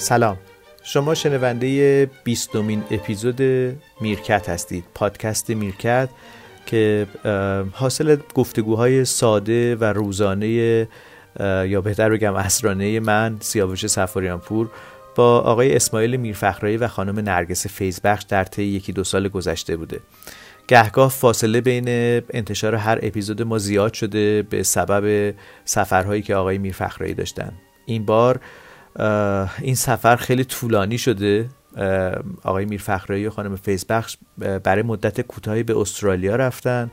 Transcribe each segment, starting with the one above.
سلام. شما شنونده بیستمین اپیزود میرکت هستید. پادکست میرکت که حاصل گفتگوهای ساده و روزانه یا بهتر بگم اسرانه من سیاوش سفاریان پور با آقای اسماعیل میرفخرایی و خانم نرگس فیزبخش در طی یکی دو سال گذشته بوده. گهگاه فاصله بین انتشار هر اپیزود ما زیاد شده به سبب سفرهایی که آقای میرفخرایی داشتن. این بار این سفر خیلی طولانی شده. آقای میرفخرایی و خانم فیزبخش برای مدت کوتاهی به استرالیا رفتن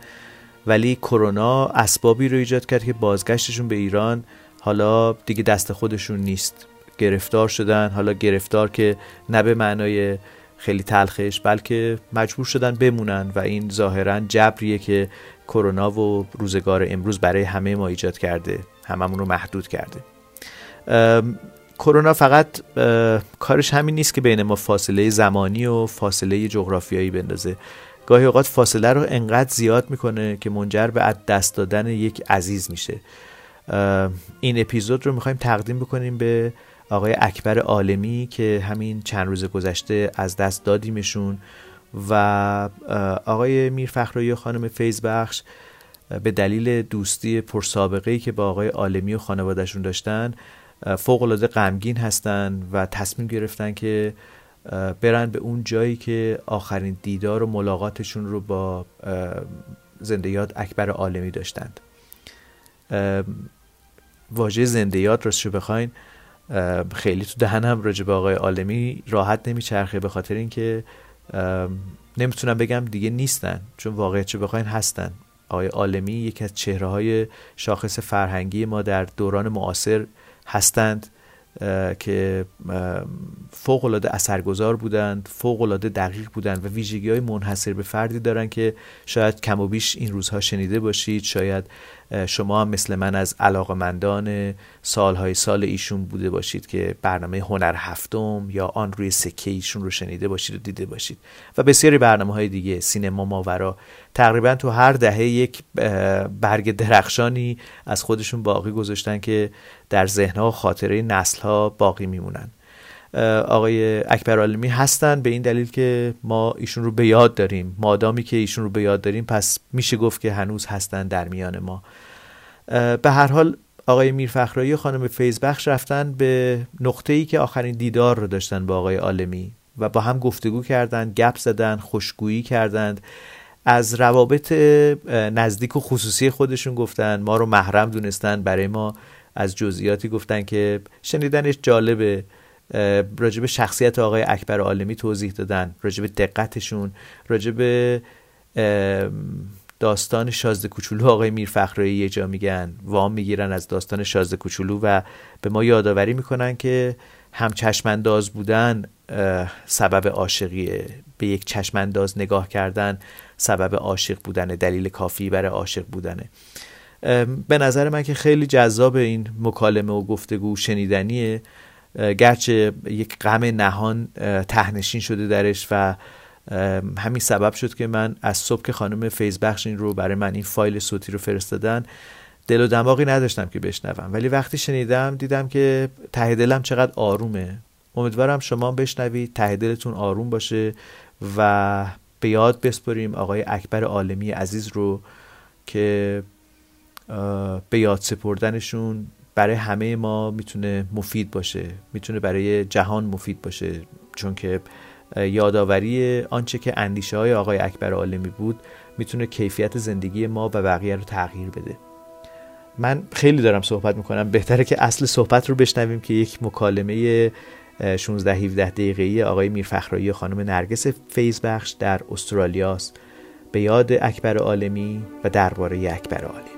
ولی کرونا اسبابی رو ایجاد کرد که بازگشتشون به ایران حالا دیگه دست خودشون نیست. گرفتار شدن حالا گرفتار که نه به معنای خیلی تلخش بلکه مجبور شدن بمونن و این ظاهرا جبریه که کرونا و روزگار امروز برای همه ما ایجاد کرده هممون رو محدود کرده. کرونا فقط کارش همین نیست که بین ما فاصله زمانی و فاصله جغرافیایی بندازه. گاهی اوقات فاصله رو انقدر زیاد می‌کنه که منجر به دست دادن یک عزیز میشه. این اپیزود رو می‌خوایم تقدیم بکنیم به آقای اکبر عالمی که همین چند روز گذشته از دست دادیمشون و آقای میر و خانم فیزبخش به دلیل دوستی پرسابقه که با آقای عالمی و خانوادهشون داشتن فوق العاده غمگین هستن و تصمیم گرفتن که برن به اون جایی که آخرین دیدار و ملاقاتشون رو با زنده یاد اکبر عالمی داشتند. واژه زنده یاد راستشو بخواین خیلی تو دهنم راجع به آقای عالمی راحت نمیچرخه به خاطر اینکه نمی‌تونم بگم دیگه نیستن. چون واقعیت چه بخواین هستن. آقای عالمی یکی از چهره های شاخص فرهنگی ما در دوران معاصر هستند که فوق العاده اثرگذار بودند فوق العاده دقیق بودند و ویژگی های منحصر به فردی دارند که شاید کم و بیش این روزها شنیده باشید شاید شما هم مثل من از علاقمندان سالهای سال ایشون بوده باشید که برنامه هنر هفتم یا آن روی سکه ایشون رو شنیده باشید و دیده باشید. و بسیاری برنامه های دیگه سینما ماورا. تقریبا تو هر دهه یک برگ درخشانی از خودشون باقی گذاشتن که در ذهنها و خاطره نسلها باقی میمونن. آقای اکبر عالمی هستن به این دلیل که ما ایشون رو به یاد داریم. مادامی که ایشون رو به یاد داریم پس میشه گفت که هنوز هستن در میان ما. به هر حال آقای میرفخرایی و خانم فیزبخش رفتن به نقطه ای که آخرین دیدار رو داشتن با آقای عالمی و با هم گفتگو کردند گپ زدن خوشگویی کردند. از روابط نزدیک و خصوصی خودشون گفتن ما رو محرم دونستن. برای ما از جزئیاتی گفتن که شنیدنش جالبه. راجب شخصیت آقای اکبر عالمی توضیح دادن راجب دقتشون راجب داستان شازده کوچولو آقای میرفخرایی یه جا میگن وام می‌گیرن از داستان شازده کوچولو و به ما یادآوری می‌کنن که هم چشمانداز بودن سبب عاشقیه به یک چشمانداز نگاه کردن سبب عاشق بودن دلیل کافی برای عاشق بودنه. به نظر من که خیلی جذاب این مکالمه و گفتگو شنیدنیه. گرچه یک غم نهان تهنشین شده درش و همین سبب شد که من از صبح که خانم فیزبخش این رو برای من این فایل صوتی رو فرستادن دل و دماغی نداشتم که بشنوم. ولی وقتی شنیدم دیدم که ته دلم چقدر آرومه. امیدوارم شما بشنوید ته دلتون آروم باشه و به یاد بسپریم آقای اکبر عالمی عزیز رو که به یاد سپردنشون برای همه ما می‌تونه مفید باشه می‌تونه برای جهان مفید باشه. چون که یادآوری آنچه که اندیشه های آقای اکبر عالمی بود می‌تونه کیفیت زندگی ما و بقیه رو تغییر بده. من خیلی دارم صحبت می‌کنم. بهتره که اصل صحبت رو بشنویم که یک مکالمه 16 17 دقیقه‌ای آقای میرفخرایی خانم نرگس فیزبخش در استرالیاست به یاد اکبر عالمی و درباره اکبر عالمی.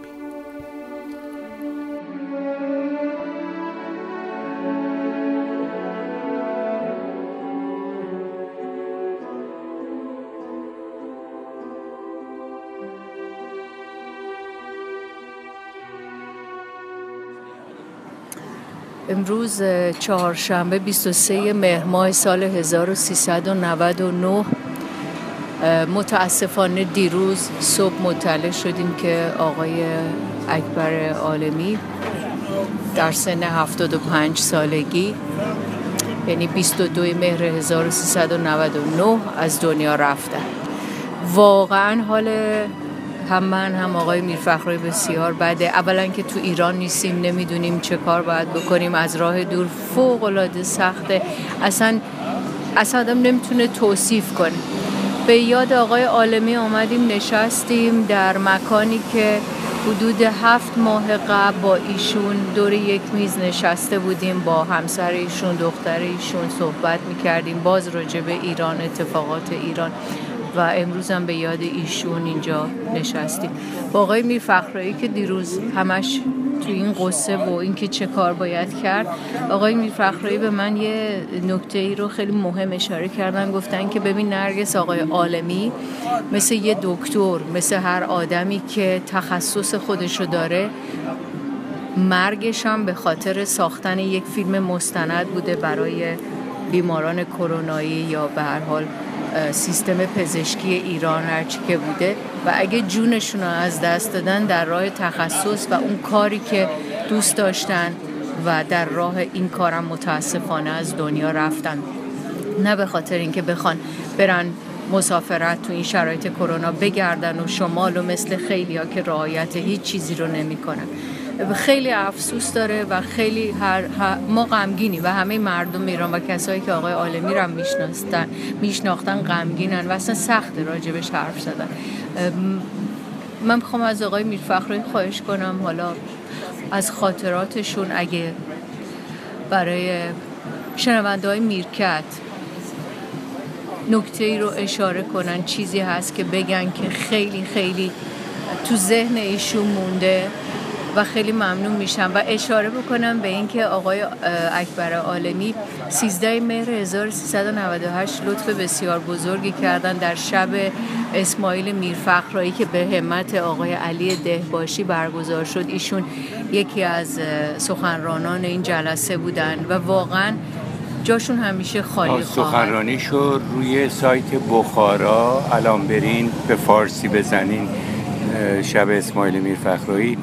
امروز چهارشنبه 23 مهر ماه سال 1399 متاسفانه دیروز صبح مطلع شدیم که آقای اکبر عالمی در سن 75 سالگی یعنی 22 مهر 1399 از دنیا رفتن واقعا حال هم من هم آقای میرفخرای بسیار بده. اولا که تو ایران نیستیم نمی‌دونیم چه کار باید بکنیم. از راه دور فوق العاده سخته. اصلا اصلا آدم نمی‌تونه توصیف کنه. به یاد آقای عالمی آمدیم نشستیم در مکانی که حدود هفت ماه قبل با ایشون دور یک میز نشسته بودیم. با همسر ایشون دختر ایشون صحبت می‌کردیم. باز راجع به ایران اتفاقات ایران. و امروز هم به یاد ایشون اینجا نشستیم. با آقای میر فخرایی که دیروز همش تو این قصه و اینکه چه کار باید کرد آقای میر فخرایی به من یه نکته ای رو خیلی مهم اشاره کردن گفتن که ببین نرگس آقای عالمی مثل یه دکتر مثل هر آدمی که تخصص خودشو داره مرگش هم به خاطر ساختن یک فیلم مستند بوده برای بیماران کرونایی یا به هر حال سیستم پزشکی ایران هرچی که بوده و اگه جونشون رو از دست دادن در راه تخصص و اون کاری که دوست داشتن و در راه این کارم متاسفانه از دنیا رفتن. نه به خاطر اینکه بخوان برن مسافرت تو این شرایط کرونا بگردن و شمال و مثل خیلی که رعایت هیچ چیزی رو نمی‌کنن. خیلی افسوس داره و خیلی هر, ما غمگینی و همه مردم ایران و کسایی که آقای عالمی رو میشناستن میشناختن غمگینن و اصلا سخت راجبش حرف زدن. من می‌خوام از آقای میرفخری خواهش کنم حالا از خاطراتشون اگه برای شنونده های میرکت نکته ای رو اشاره کنن چیزی هست که بگن که خیلی خیلی تو ذهن ایشون مونده. و خیلی ممنون میشم و اشاره بکنم به اینکه آقای اکبر عالمی 13 مهر 1398 لطف بسیار بزرگی کردن در شب اسماعیل میرفخرایی که به همت آقای علی دهباشی برگزار شد. ایشون یکی از سخنرانان این جلسه بودن و واقعا جاشون همیشه خالی سخنرانی شد روی سایت بخارا الان برین به فارسی بزنین شب اسماعیل میرفخرایی.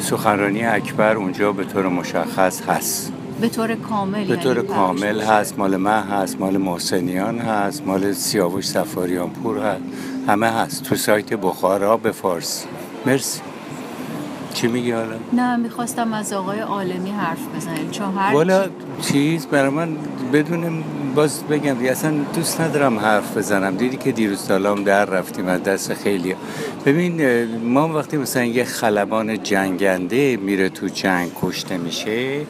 سخنرانی اکبر اونجا به طور مشخص هست. به طور کامل به طور یعنی کامل هست. مال من هست مال محسنیان هست مال سیاوش سفاریان پور هست. همه هست. تو سایت بخارا به فارسی. مرسی. چی میگی حالا؟ نه می‌خواستم از آقای عالمی حرف بزنیم چون هر والا چیز برای من بدون باز بگم اصلا دوست ندارم حرف بزنم. دیدی که دیروز سالام در رفتیم از دست خیلی ببین ما وقتی مثلا یه خلبان جنگنده میره تو جنگ کشته میشه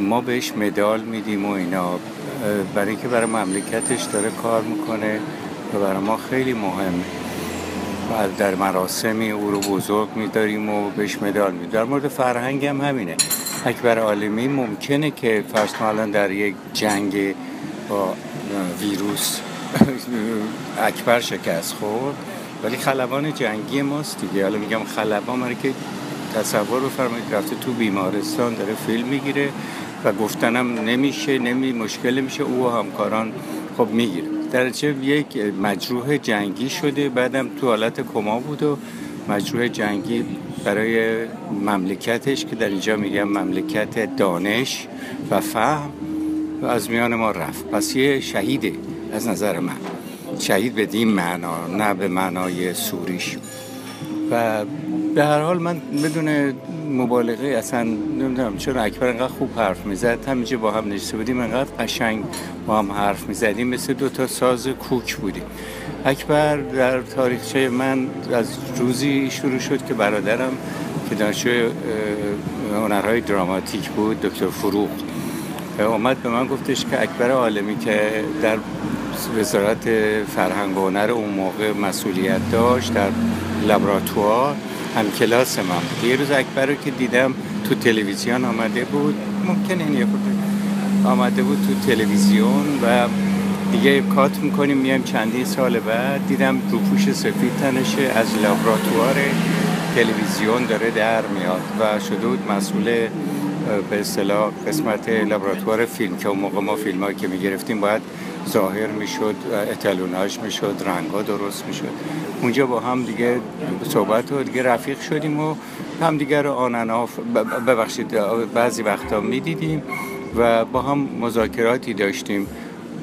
ما بهش مدال میدیم و اینا. برای اینکه برای مملکتش داره کار می‌کنه و برای ما خیلی مهمه. و در مراسمی او رو بزرگ میداریم و بهش مدال میدیم. در مورد فرهنگ هم همینه. اکبر عالمی ممکنه که فرض الان در یک جنگ با ویروس اکبر شکست خورد ولی خلبان جنگی ماست دیگه. حالا میگم خلبان من که تصور بفرمایید رفته تو بیمارستان داره فیلم می‌گیره و گفتنم نمیشه نمی مشکل میشه او و همکاران خب می‌گیره. درچه یک مجروح جنگی شده بعدم تو حالت کما بود و مجروح جنگی برای مملکتش که در اینجا میگم مملکت دانش و فهم از میان ما رفت. پس یه شهیده از نظر من. شهید به دین معنا نه به معنای سوریش. و به هر حال من بدون مبالغه اصلا نمی‌دونم چرا اکبر انقدر خوب حرف می‌زد. همینجا با هم نشسته بودیم انقدر قشنگ با هم حرف می‌زدیم. مثل دو تا ساز کوک بودیم. اکبر در تاریخچه من از روزی شروع شد که برادرم که دانشجو هنرهای دراماتیک بود دکتر فروغ اومد به من گفتش که اکبر عالمی که در وزارت فرهنگ و هنر اون موقع مسئولیت داشت در لابراتوار هم کلاس من بود. یه روز اکبر رو که دیدم تو تلویزیون آمده بود. ممکن این یه آمده بود تو تلویزیون و دیگه کات می‌کنیم میایم چندی سال بعد. دیدم روپوش سفید تنشه از لابراتوار تلویزیون داره در میاد و شده بود مسئول به اصطلاح قسمت لابراتوار فیلم که اون موقع ما فیلم که می‌گرفتیم باید ظاهر می‌شد اتلوناش می‌شد رنگا درست می‌شد. اونجا با هم دیگه صحبت و دیگه رفیق شدیم و هم دیگه رو آننا ببخشید بعضی وقتا می‌دیدیم و با هم مذاکراتی داشتیم.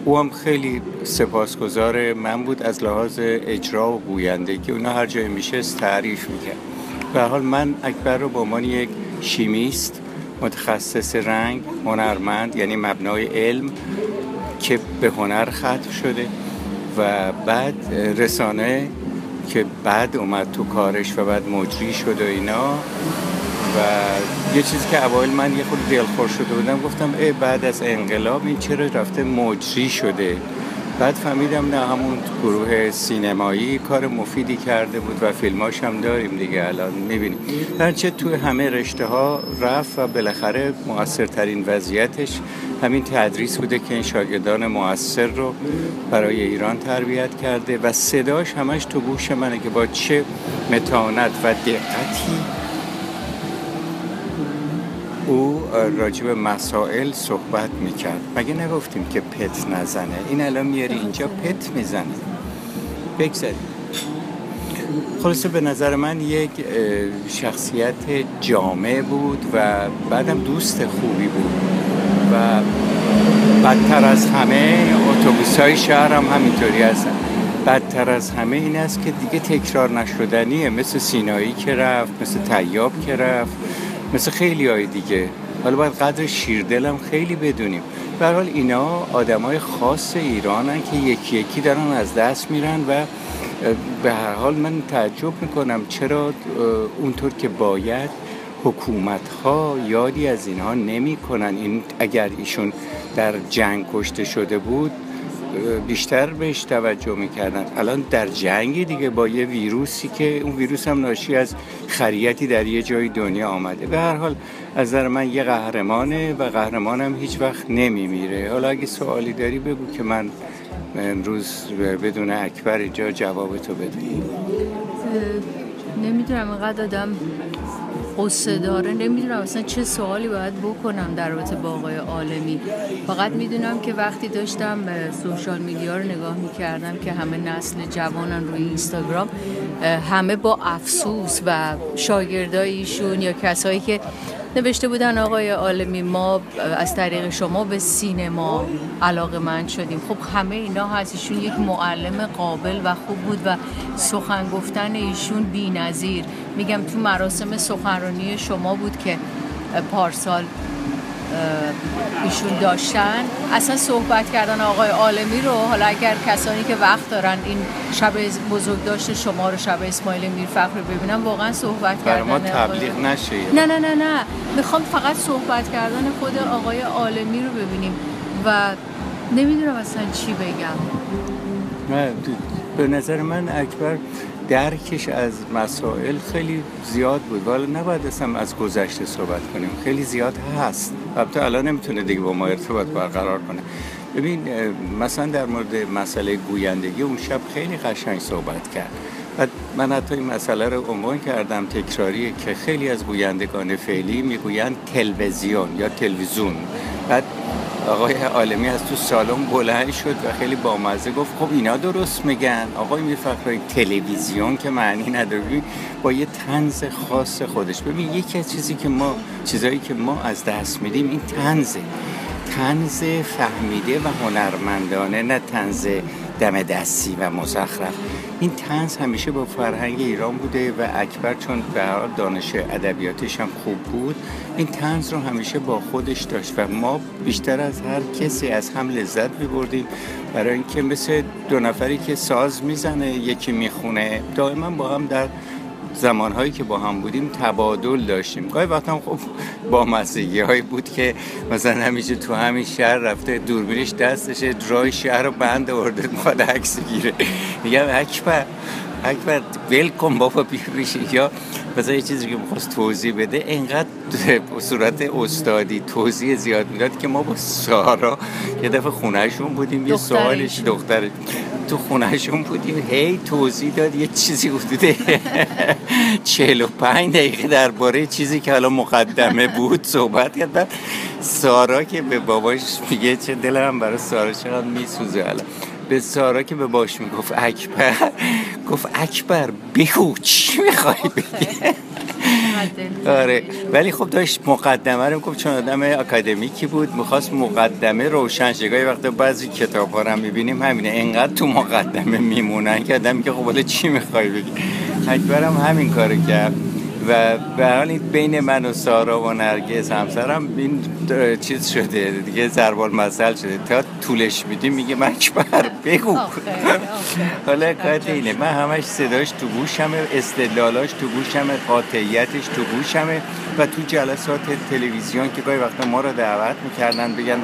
او هم خیلی سپاسگزار من بود از لحاظ اجرا و گوینده که اونا هر جای میشه تعریف می‌کرد. به حال من اکبر رو به عنوان یک شیمیست متخصص رنگ هنرمند یعنی مبنای علم که به هنر ختم شده و بعد رسانه که بعد اومد تو کارش و بعد مجری شد و اینا. و یه چیزی که اوایل من یه خود دلخور شده بودم گفتم ای بعد از انقلاب این چرا رفته مجری شده؟ بعد فهمیدم نه همون گروه سینمایی کار مفیدی کرده بود و فیلماش هم داریم دیگه الان می‌بینیم. چه توی همه رشته ها رفت و بالاخره موثرترین وضعیتش همین تدریس بوده که این شاگردان موثر رو برای ایران تربیت کرده و صداش همش تو گوش منه که با چه متانت و دقتی او راجب مسائل صحبت می‌کرد. مگه نگفتیم که پت نزنه؟ این الان میاری اینجا پت می‌زنه. بگذاریم. خلاصه به نظر من یک شخصیت جامع بود و بعدم دوست خوبی بود. و بدتر از همه اتوبوس های شهر هم همینطوری هستن. بدتر از همه این است که دیگه تکرار نشدنیه. مثل سینایی که رفت مثل تیاب که رفت مثل خیلی های دیگه. حالا باید قدر شیردلم خیلی بدونیم. به حال اینا آدمای خاص ایرانن که یکی یکی دارن از دست میرن و به هر حال من تعجب می‌کنم چرا اونطور که باید حکومت ها یادی از اینها نمی کنن این اگر ایشون در جنگ کشته شده بود بیشتر بهش توجه می‌کردن. الان در جنگی دیگه با یه ویروسی که اون ویروس هم ناشی از خریتی در یه جای دنیا آمده. به هر حال از نظر من یه قهرمانه و قهرمانم هیچ وقت نمیمیره. حالا اگه سوالی داری بگو که من امروز بدون اکبر اینجا جواب تو بده نمی‌دونم اینقدر آدم قصه داره. نمی‌دونم اصلا چه سوالی باید بکنم در رابطه با آقای عالمی. فقط می‌دونم که وقتی داشتم سوشال میدیا رو نگاه می‌کردم که همه نسل جوانان روی اینستاگرام همه با افسوس و شاگردایشون یا کسایی که نوشته بودن آقای عالمی ما از طریق شما به سینما علاقه من شدیم خب همه اینا هست ایشون یک معلم قابل و خوب بود و سخن گفتن ایشون بی نظیر. میگم تو مراسم سخنرانی شما بود که پارسال ایشون داشتن. اصلا صحبت کردن آقای عالمی رو حالا اگر کسانی که وقت دارن این شب بزرگ داشته شما رو شب اسماعیل میرفخر رو ببینم واقعا صحبت کردن ما تبلیغ نشه نه نه نه نه. می‌خوام فقط صحبت کردن خود آقای عالمی رو ببینیم و نمی‌دونم اصلا چی بگم. به نظر من اکبر درکش از مسائل خیلی زیاد بود. ولی نباید اصلا از گذشته صحبت کنیم. خیلی زیاد هست. البته الان نمی‌تونه دیگه با ما ارتباط برقرار کنه. ببین مثلا در مورد مسئله گویندگی اون شب خیلی قشنگ صحبت کرد. و من حتی این مسئله رو عنوان کردم تکراری که خیلی از گویندگان فعلی می‌گویند تلویزیون یا تلویزیون بعد آقای عالمی از تو سالن بلند شد و خیلی بامزه گفت خب اینا درست میگن. آقای میرفخرایی تلویزیون که معنی نداره. با یه تنز خاص خودش. ببین یکی از چیزی که ما چیزایی که ما از دست میدیم این تنزه تنز فهمیده و هنرمندانه نه تنز دم دستی و مزخرف. این تنز همیشه با فرهنگ ایران بوده و اکبر چون به دانش ادبیاتش هم خوب بود این تنز رو همیشه با خودش داشت و ما بیشتر از هر کسی از هم لذت میبردیم برای اینکه مثل دو نفری که ساز می‌زنه یکی می‌خونه. دائما با هم در زمانهایی که با هم بودیم تبادل داشتیم. گاهی وقتا خب با مسیحی هایی بود که مثلا همیشه تو همین شهر رفته دوربینش دستش درای شهر رو بند آورده می‌خواد عکس گیره میگم اکبر اکبر ول کن بابا بیریشی یا مثلا یه چیزی که می‌خواست توضیح بده. اینقدر صورت استادی توضیح زیاد می‌داد که ما با سارا یه دفعه خونهشون بودیم یه سوالش دختر تو خونهشون بودیم هی توضیح داد. یه چیزی حدود 45 دقیقه درباره چیزی که حالا مقدمه بود صحبت کرد. بعد سارا که به باباش میگه چه دلم برای سارا چقدر میسوزه حالا. به سارا که به باش می‌گفت اکبر گفت اکبر بگو چی می‌خوای بگی؟ آره ولی خب داشت مقدمه رو گفت چون آدم اکادمیکی بود می‌خواست مقدمه روشن شگاهی وقت بعضی کتاب ها رو می‌بینیم همینه انقدر تو مقدمه میمونن که آدم که خب چی می‌خوای بگی؟ اکبرم همین کارو کرد. و به حال بین من و سارا و نرگس همسرم این چیز شده دیگه زربال مسئل شده. تا طولش میدیم میگه مکبر بگو؟ حالا کارت اینه. من همش صداش تو گوشمه استدلالاش تو گوشمه قاطعیتش تو گوشمه و تو جلسات تلویزیون که گاهی وقتا ما رو دعوت می‌کردن بگن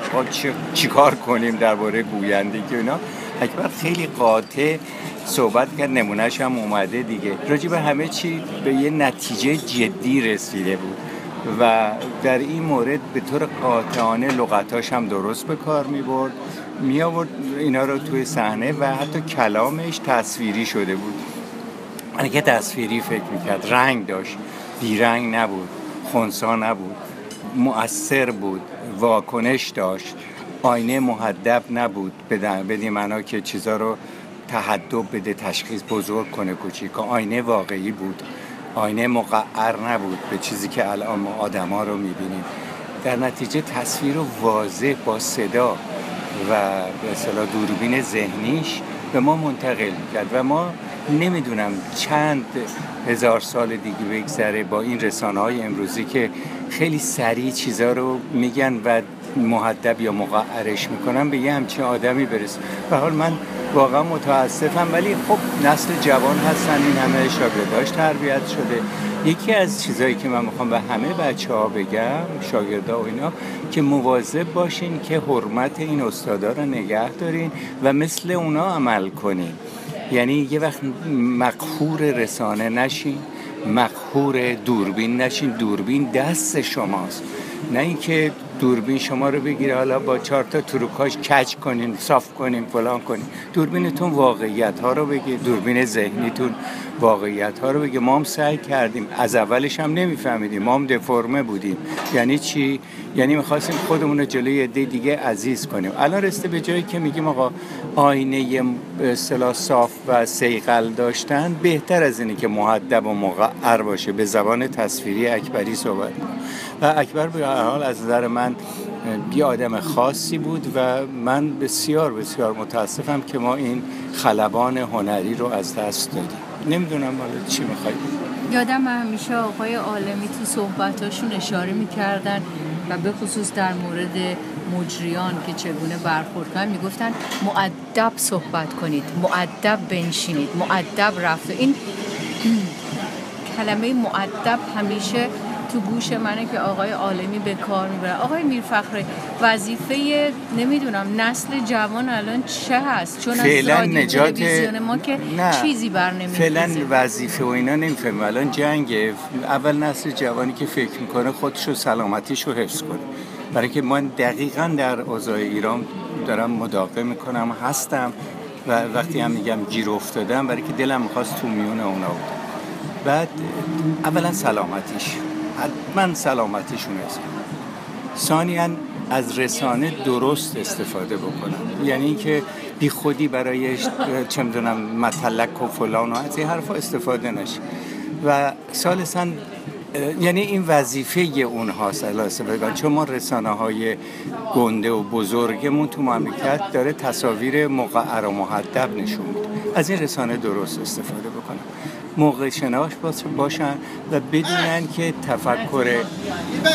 چیکار کنیم درباره گویندگی اینا. اکبر خیلی قاطع صحبت کرد نمونهش هم اومده دیگه. راجع به همه چی به یه نتیجه جدی رسیده بود و در این مورد به طور قاطعانه لغتاش هم درست به کار می برد می آورد اینا رو توی صحنه و حتی کلامش تصویری شده بود. من که تصویری فکر می‌کرد رنگ داشت. بیرنگ نبود خونسا نبود. مؤثر بود واکنش داشت. آینه محدب نبود. بدین معنا که چیزا رو تحدب بده تشخیص بزرگ کنه کوچیک آینه واقعی بود. آینه مقعر نبود به چیزی که الان ما آدما رو می‌بینیم. در نتیجه تصویر واضح با صدا و به اصطلاح دوربین ذهنیش به ما منتقل کرد و ما نمی‌دونم چند هزار سال دیگه بگذره با این رسانه های امروزی که خیلی سریع چیزا رو میگن و محدب یا مقعرش می‌کنن به یه همچین آدمی برسه. به حال من واقعا متاسفم ولی خب نسل جوان هستن این همه شاگرداش تربیت شده. یکی از چیزهایی که من می‌خوام به همه بچه ها بگم شاگردا و اینا که مواظب باشین که حرمت این استادا رو نگه دارین و مثل اونا عمل کنین. یعنی یه وقت مقهور رسانه نشین مقهور دوربین نشین. دوربین دست شماست. نه اینکه دوربین شما رو بگیره حالا با چهار تا تروکاش کج کنین صاف کنین فلان کنین دوربینتون واقعیت ها رو بگی دوربین ذهنیتون واقعیت ها رو بگه ما هم سعی کردیم. از اولش هم نمیفهمیدیم. ما هم دفرمه بودیم. یعنی چی؟ یعنی می‌خواستیم خودمون رو جلوی عده دیگه عزیز کنیم. الان رسته به جایی که میگیم آقا آینه اصطلاح صاف و سیقل داشتن بهتر از اینه که محدب و مقعر باشه. به زبان تصویری اکبری صحبت و اکبر به حال از نظر من یه آدم خاصی بود و من بسیار بسیار متاسفم که ما این خلبان هنری رو از دست دادیم. نمی‌دونم حالا چی می‌خوای یادم همیشه آقای عالمی تو صحبتاشون اشاره می‌کردن و به خصوص در مورد مجریان که چگونه برخورد کنن می‌گفتن معدب صحبت کنید معدب بنشینید معدب رفت. این کلمه معدب همیشه تو گوش منه که آقای عالمی به کار می‌بره. آقای میرفخر وظیفه نمی‌دونم نسل جوان الان چه هست؟ چون فعلا از نجات ما که نه. چیزی بر فعلا وظیفه و اینا نمیفهم الان جنگه. اول نسل جوانی که فکر می‌کنه خودشو سلامتیشو حفظ کنه. برای که من دقیقا در اوضاع ایران دارم مداقه می‌کنم هستم و وقتی هم میگم گیر افتادم برای که دلم می‌خواست تو میون اونا بود بعد اولا سلامتیش. حتما سلامتیشون است. ثانیا از رسانه درست استفاده بکنم یعنی اینکه بی خودی برای چه می‌دونم مطلق و فلان و از این حرفا استفاده نشه. و ثالثا یعنی این وظیفه اونهاست. استفاده چون ما رسانه های گنده و بزرگمون تو مملکت داره تصاویر مقعر و محدب نشون میده. از این رسانه درست استفاده موقع شناش باشن و بدونن که تفکر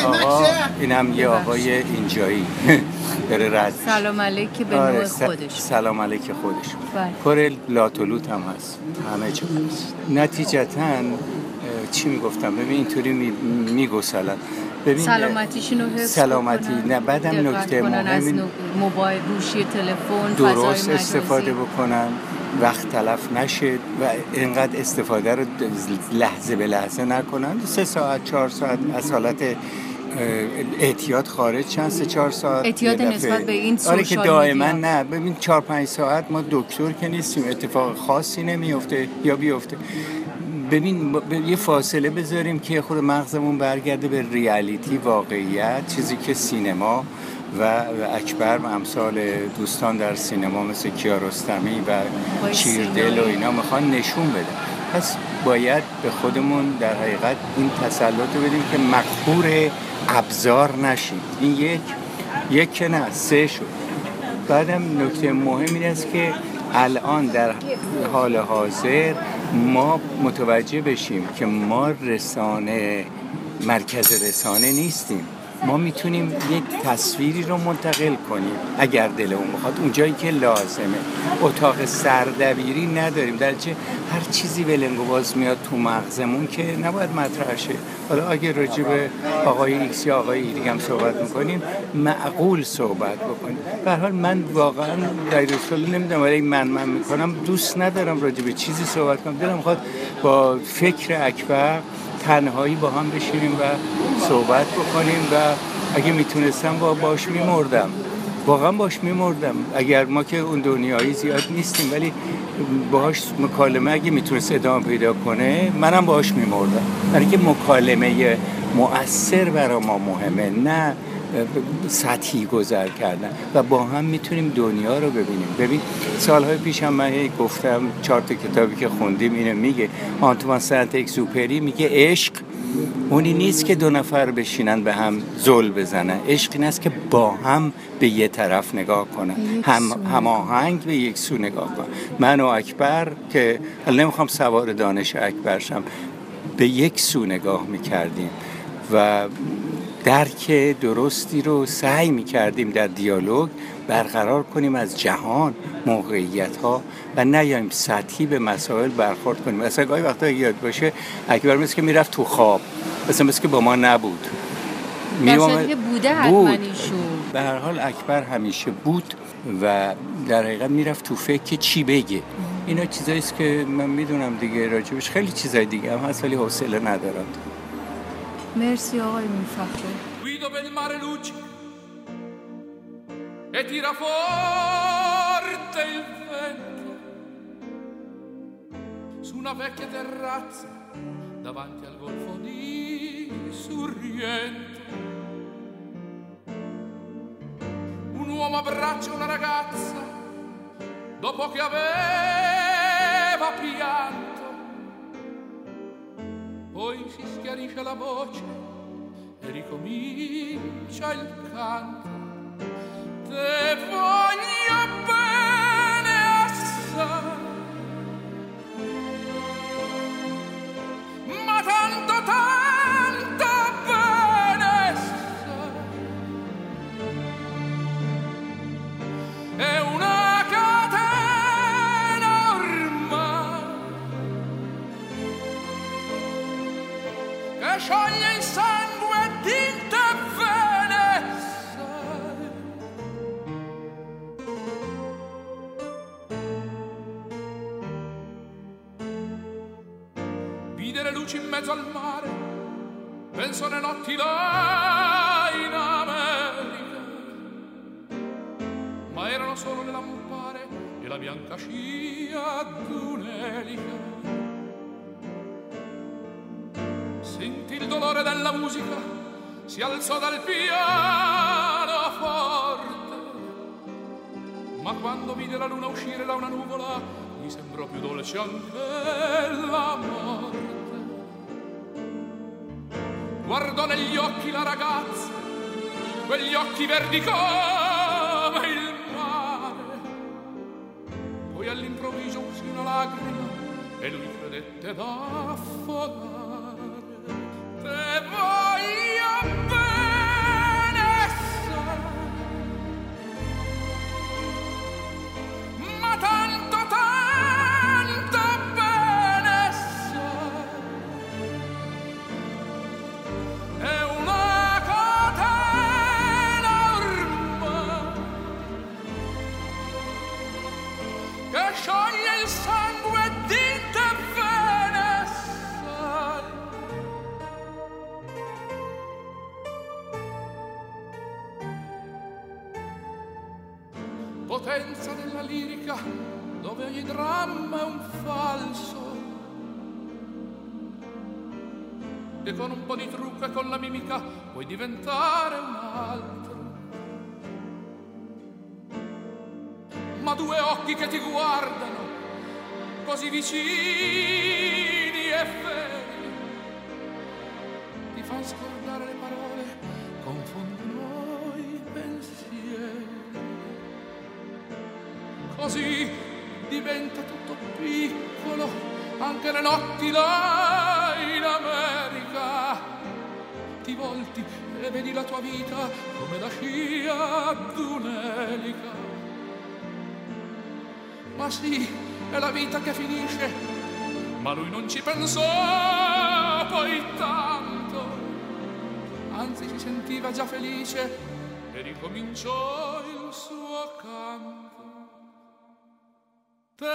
آقا اینم یه آقای اینجایی. داره رد سلام علیک به آره خودش. سلام علیک خودش. بله. کر لاتولوت هم هست. همه چه هست. نتیجتا چی می‌گفتم؟ ببین اینطوری میگسلن. ببین سلامتیشون رو حفظ سلامتی نه بعدم نکته مهم موبایل گوشی تلفن درست استفاده بکنن وقت تلف نشه و اینقدر استفاده رو لحظه به لحظه نکنن. سه ساعت چهار ساعت از حالت احتیاط خارج چند سه چهار ساعت احتیاط نسبت به این آره که دائما نه. ببین چهار پنج ساعت ما دکتر که نیستیم اتفاق خاصی نمیفته یا بیفته ببین یه فاصله بذاریم که خود مغزمون برگرده به ریالیتی واقعیت چیزی که سینما و اکبر و امثال دوستان در سینما مثل کیارستمی و چیردل و اینا می‌خوان نشون بده. پس باید به خودمون در حقیقت این تسلط رو بدیم که مقهور ابزار نشید این یک یک که نه سه شد. بعدم نکته مهم این است که الان در حال حاضر ما متوجه بشیم که ما رسانه مرکز رسانه نیستیم. ما می‌تونیم یک تصویری رو منتقل کنیم اگر دل اون بخواد. اونجایی که لازمه. اتاق سردبیری نداریم. در چه هر چیزی ولنگو باز میاد تو مغزمون که نباید مطرح شه. حالا اگه راجع به آقای ایکس یا آقای ای دیگه هم صحبت می‌کنیم معقول صحبت بکنیم. به حال من واقعا در نمی‌دونم ولی من من می‌کنم. دوست ندارم راجع به چیزی صحبت کنم. دلم خواهد با فکر اکبر تنهایی با هم بشینیم و صحبت بکنیم و اگه می‌تونستم با باش میمردم. واقعا باش میمردم. اگر ما که اون دنیایی زیاد نیستیم ولی باهاش مکالمه اگه می‌تونست ادامه پیدا کنه منم باهاش میمردم. برای که مکالمه مؤثر برای ما مهمه نه سطحی گذر کردن و با هم می‌تونیم دنیا رو ببینیم. ببین سالهای پیش هم من گفتم چهار تا کتابی که خوندیم اینو میگه. آنتوان سنت اکسوپری میگه عشق اونی نیست که دو نفر بشینن به هم زل بزنن. عشق این است که با هم به یه طرف نگاه کنن. هم هماهنگ به یک سو نگاه کنن. من و اکبر که نمی‌خوام سوار دانش اکبر شم به یک سو نگاه می‌کردیم و درک درستی رو سعی می کردیم در دیالوگ برقرار کنیم از جهان موقعیت ها و نیایم سطحی به مسائل برخورد کنیم. مثلا گاهی وقتا یاد باشه اکبر مثل که می‌رفت تو خواب مثلا مثل که با ما نبود. می بوده بود. به هر حال اکبر همیشه بود و در حقیقت می‌رفت تو فکر که چی بگه. اینا چیزاییست که من می‌دونم دیگه راجبش. خیلی چیزای دیگه هم هست ولی حوصله ندارم. مرسی آقای میفخره Guido per il mare luci e tira forte il vento su una vecchia terrazza davanti al golfo di Sorrento. Un uomo abbraccia una ragazza dopo che aveva pianto poi si schiarisce la voce e ricomincia il canto. Te voglio notti là in America, ma erano solo le lampare e la bianca scia d'un'elica. sentì il dolore della musica, si alzò dal piano forte. Ma quando vide la luna uscire da una nuvola, gli sembrò più dolce anche la morte. Guardò negli occhi la ragazza, quegli occhi verdi come il mare. Poi all'improvviso uscì una lacrima e lui credette d'affogare. Potenza della lirica dove ogni dramma è un falso. E con un po' di trucco e con la mimica puoi diventare un altro. Ma due occhi che ti guardano così vicini anche le notti là in America. Ti volti e vedi la tua vita come la scia d'un'elica. Ma sì, è la vita che finisce ma lui non ci pensò poi tanto, anzi si sentiva già felice e ricominciò il suo canto. Te